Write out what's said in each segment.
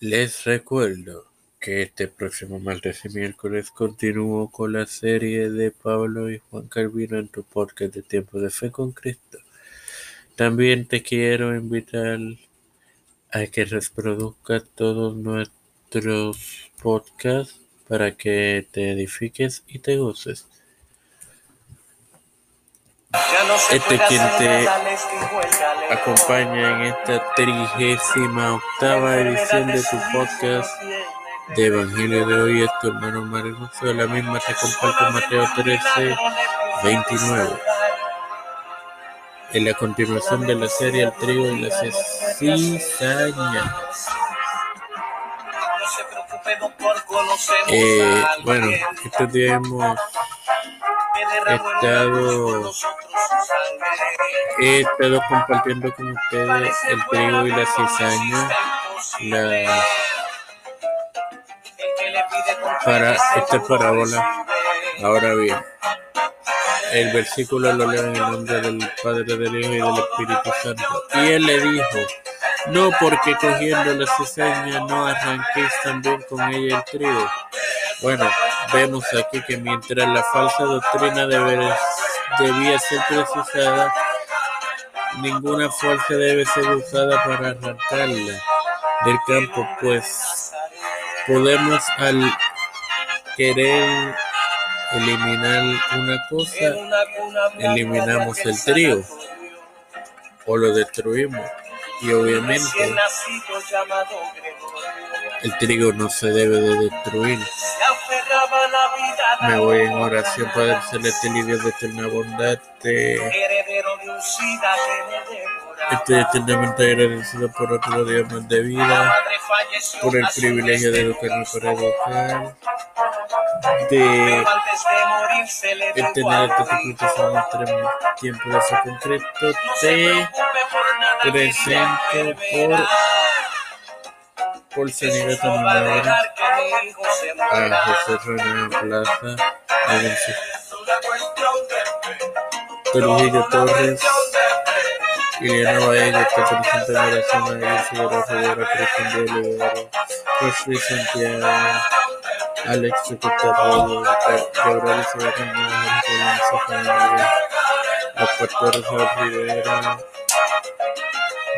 Les recuerdo que este próximo martes y miércoles continúo con la serie de Pablo y Juan Calvino en tu podcast de Tiempo de Fe con Cristo. También te quiero invitar a que reproduzcas todos nuestros podcasts para que te edifiques y te goces. Este quien te acompaña en esta trigésima octava edición de tu podcast de Evangelio de hoy es tu hermano Mario de la misma te comparto Mateo 13, 29. En la continuación de la serie El trigo y la cizaña. Eh, bueno, estos días hemos estado he estado compartiendo con ustedes el trigo y la cizaña la para esta parábola ahora bien el versículo lo leo en el nombre del Padre, del Hijo y del Espíritu Santo. Y él le dijo, no porque cogiendo la cizaña no arranquéis también con ella el trigo. Bueno, vemos aquí que mientras la falsa doctrina debía ser precisada, ninguna fuerza debe ser usada para arrancarla del campo, pues podemos al querer eliminar una cosa, eliminamos el trigo o lo destruimos. Y obviamente el trigo no se debe de destruir. Me voy en oración, Padre Celestial y Dios de eterna bondad. Estoy eternamente agradecido por otro día más de vida, por el privilegio de educarme para educar, de tener esta en nuestro tiempo de su concreto. Te presento por por sanidad animal a José René Plaza, a Trujillo Torres, Liliana Baella, que presenta en oración a Figueroa Rivera, Cristian de Olivera, José Santiago, Alex Chicotarro, Gabriel Sebastián, a Puerto Rosa Rivera,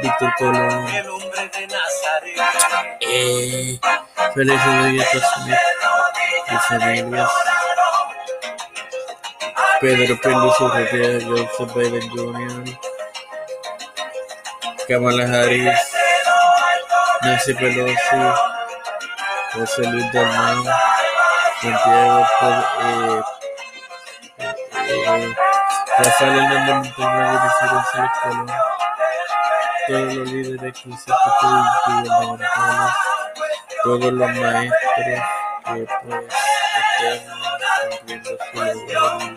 Víctor Colón, eh, Feliz Rodríguez Smith familias, Pedro Pérez Urrutia, Joseph Biden Jr., Kamala Harris, Nancy Pelosi, José Luis Dalmau, Santiago eh, eh, Rafael Hernández Montaño, González Colón todos los líderes eclesiásticos y gubernamentales, todos los maestros que pues estén cumpliendo su labor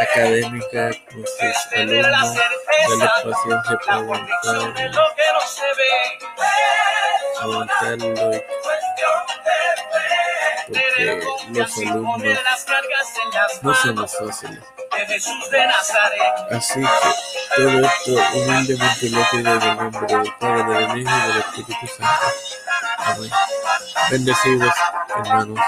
académica con sus alumnos, darles paciencia para aguantar, aguantarlo y porque los alumnos no son los fáciles. Así que todo esto humildemente lo pido en el nombre del Padre, del Hijo y del Espíritu Santo. Amén. Bendecidos, hermanos.